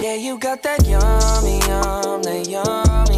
you got that yummy, yum, that yummy,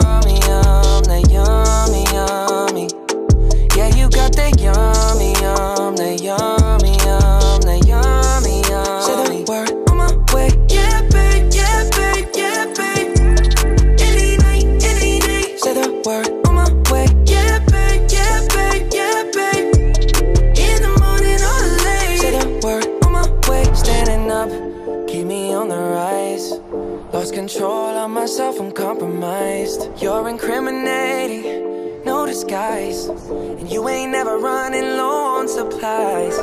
you got that yummy, yum, that yummy, yum, that yummy, yummy. Say the word on my way. Yeah, babe, yeah, babe, yeah, babe. Any night, any day. Say the word on my way. Yeah, babe, yeah, babe, yeah, babe. In the morning or late. Say the word on my way. Standing up, keep me on the rise. Lost control of myself, I'm compromised. You're incriminating, disguise. And you ain't never running low on supplies.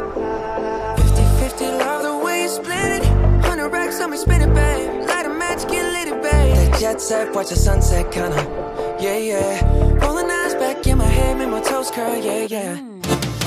50 50, love the way you split it. 100 racks on me, spin it, babe. Light a match, get lit, it, babe. That jet set, watch the sunset, kinda. Yeah, yeah. Rolling eyes back in my head, make my toes curl, yeah, yeah.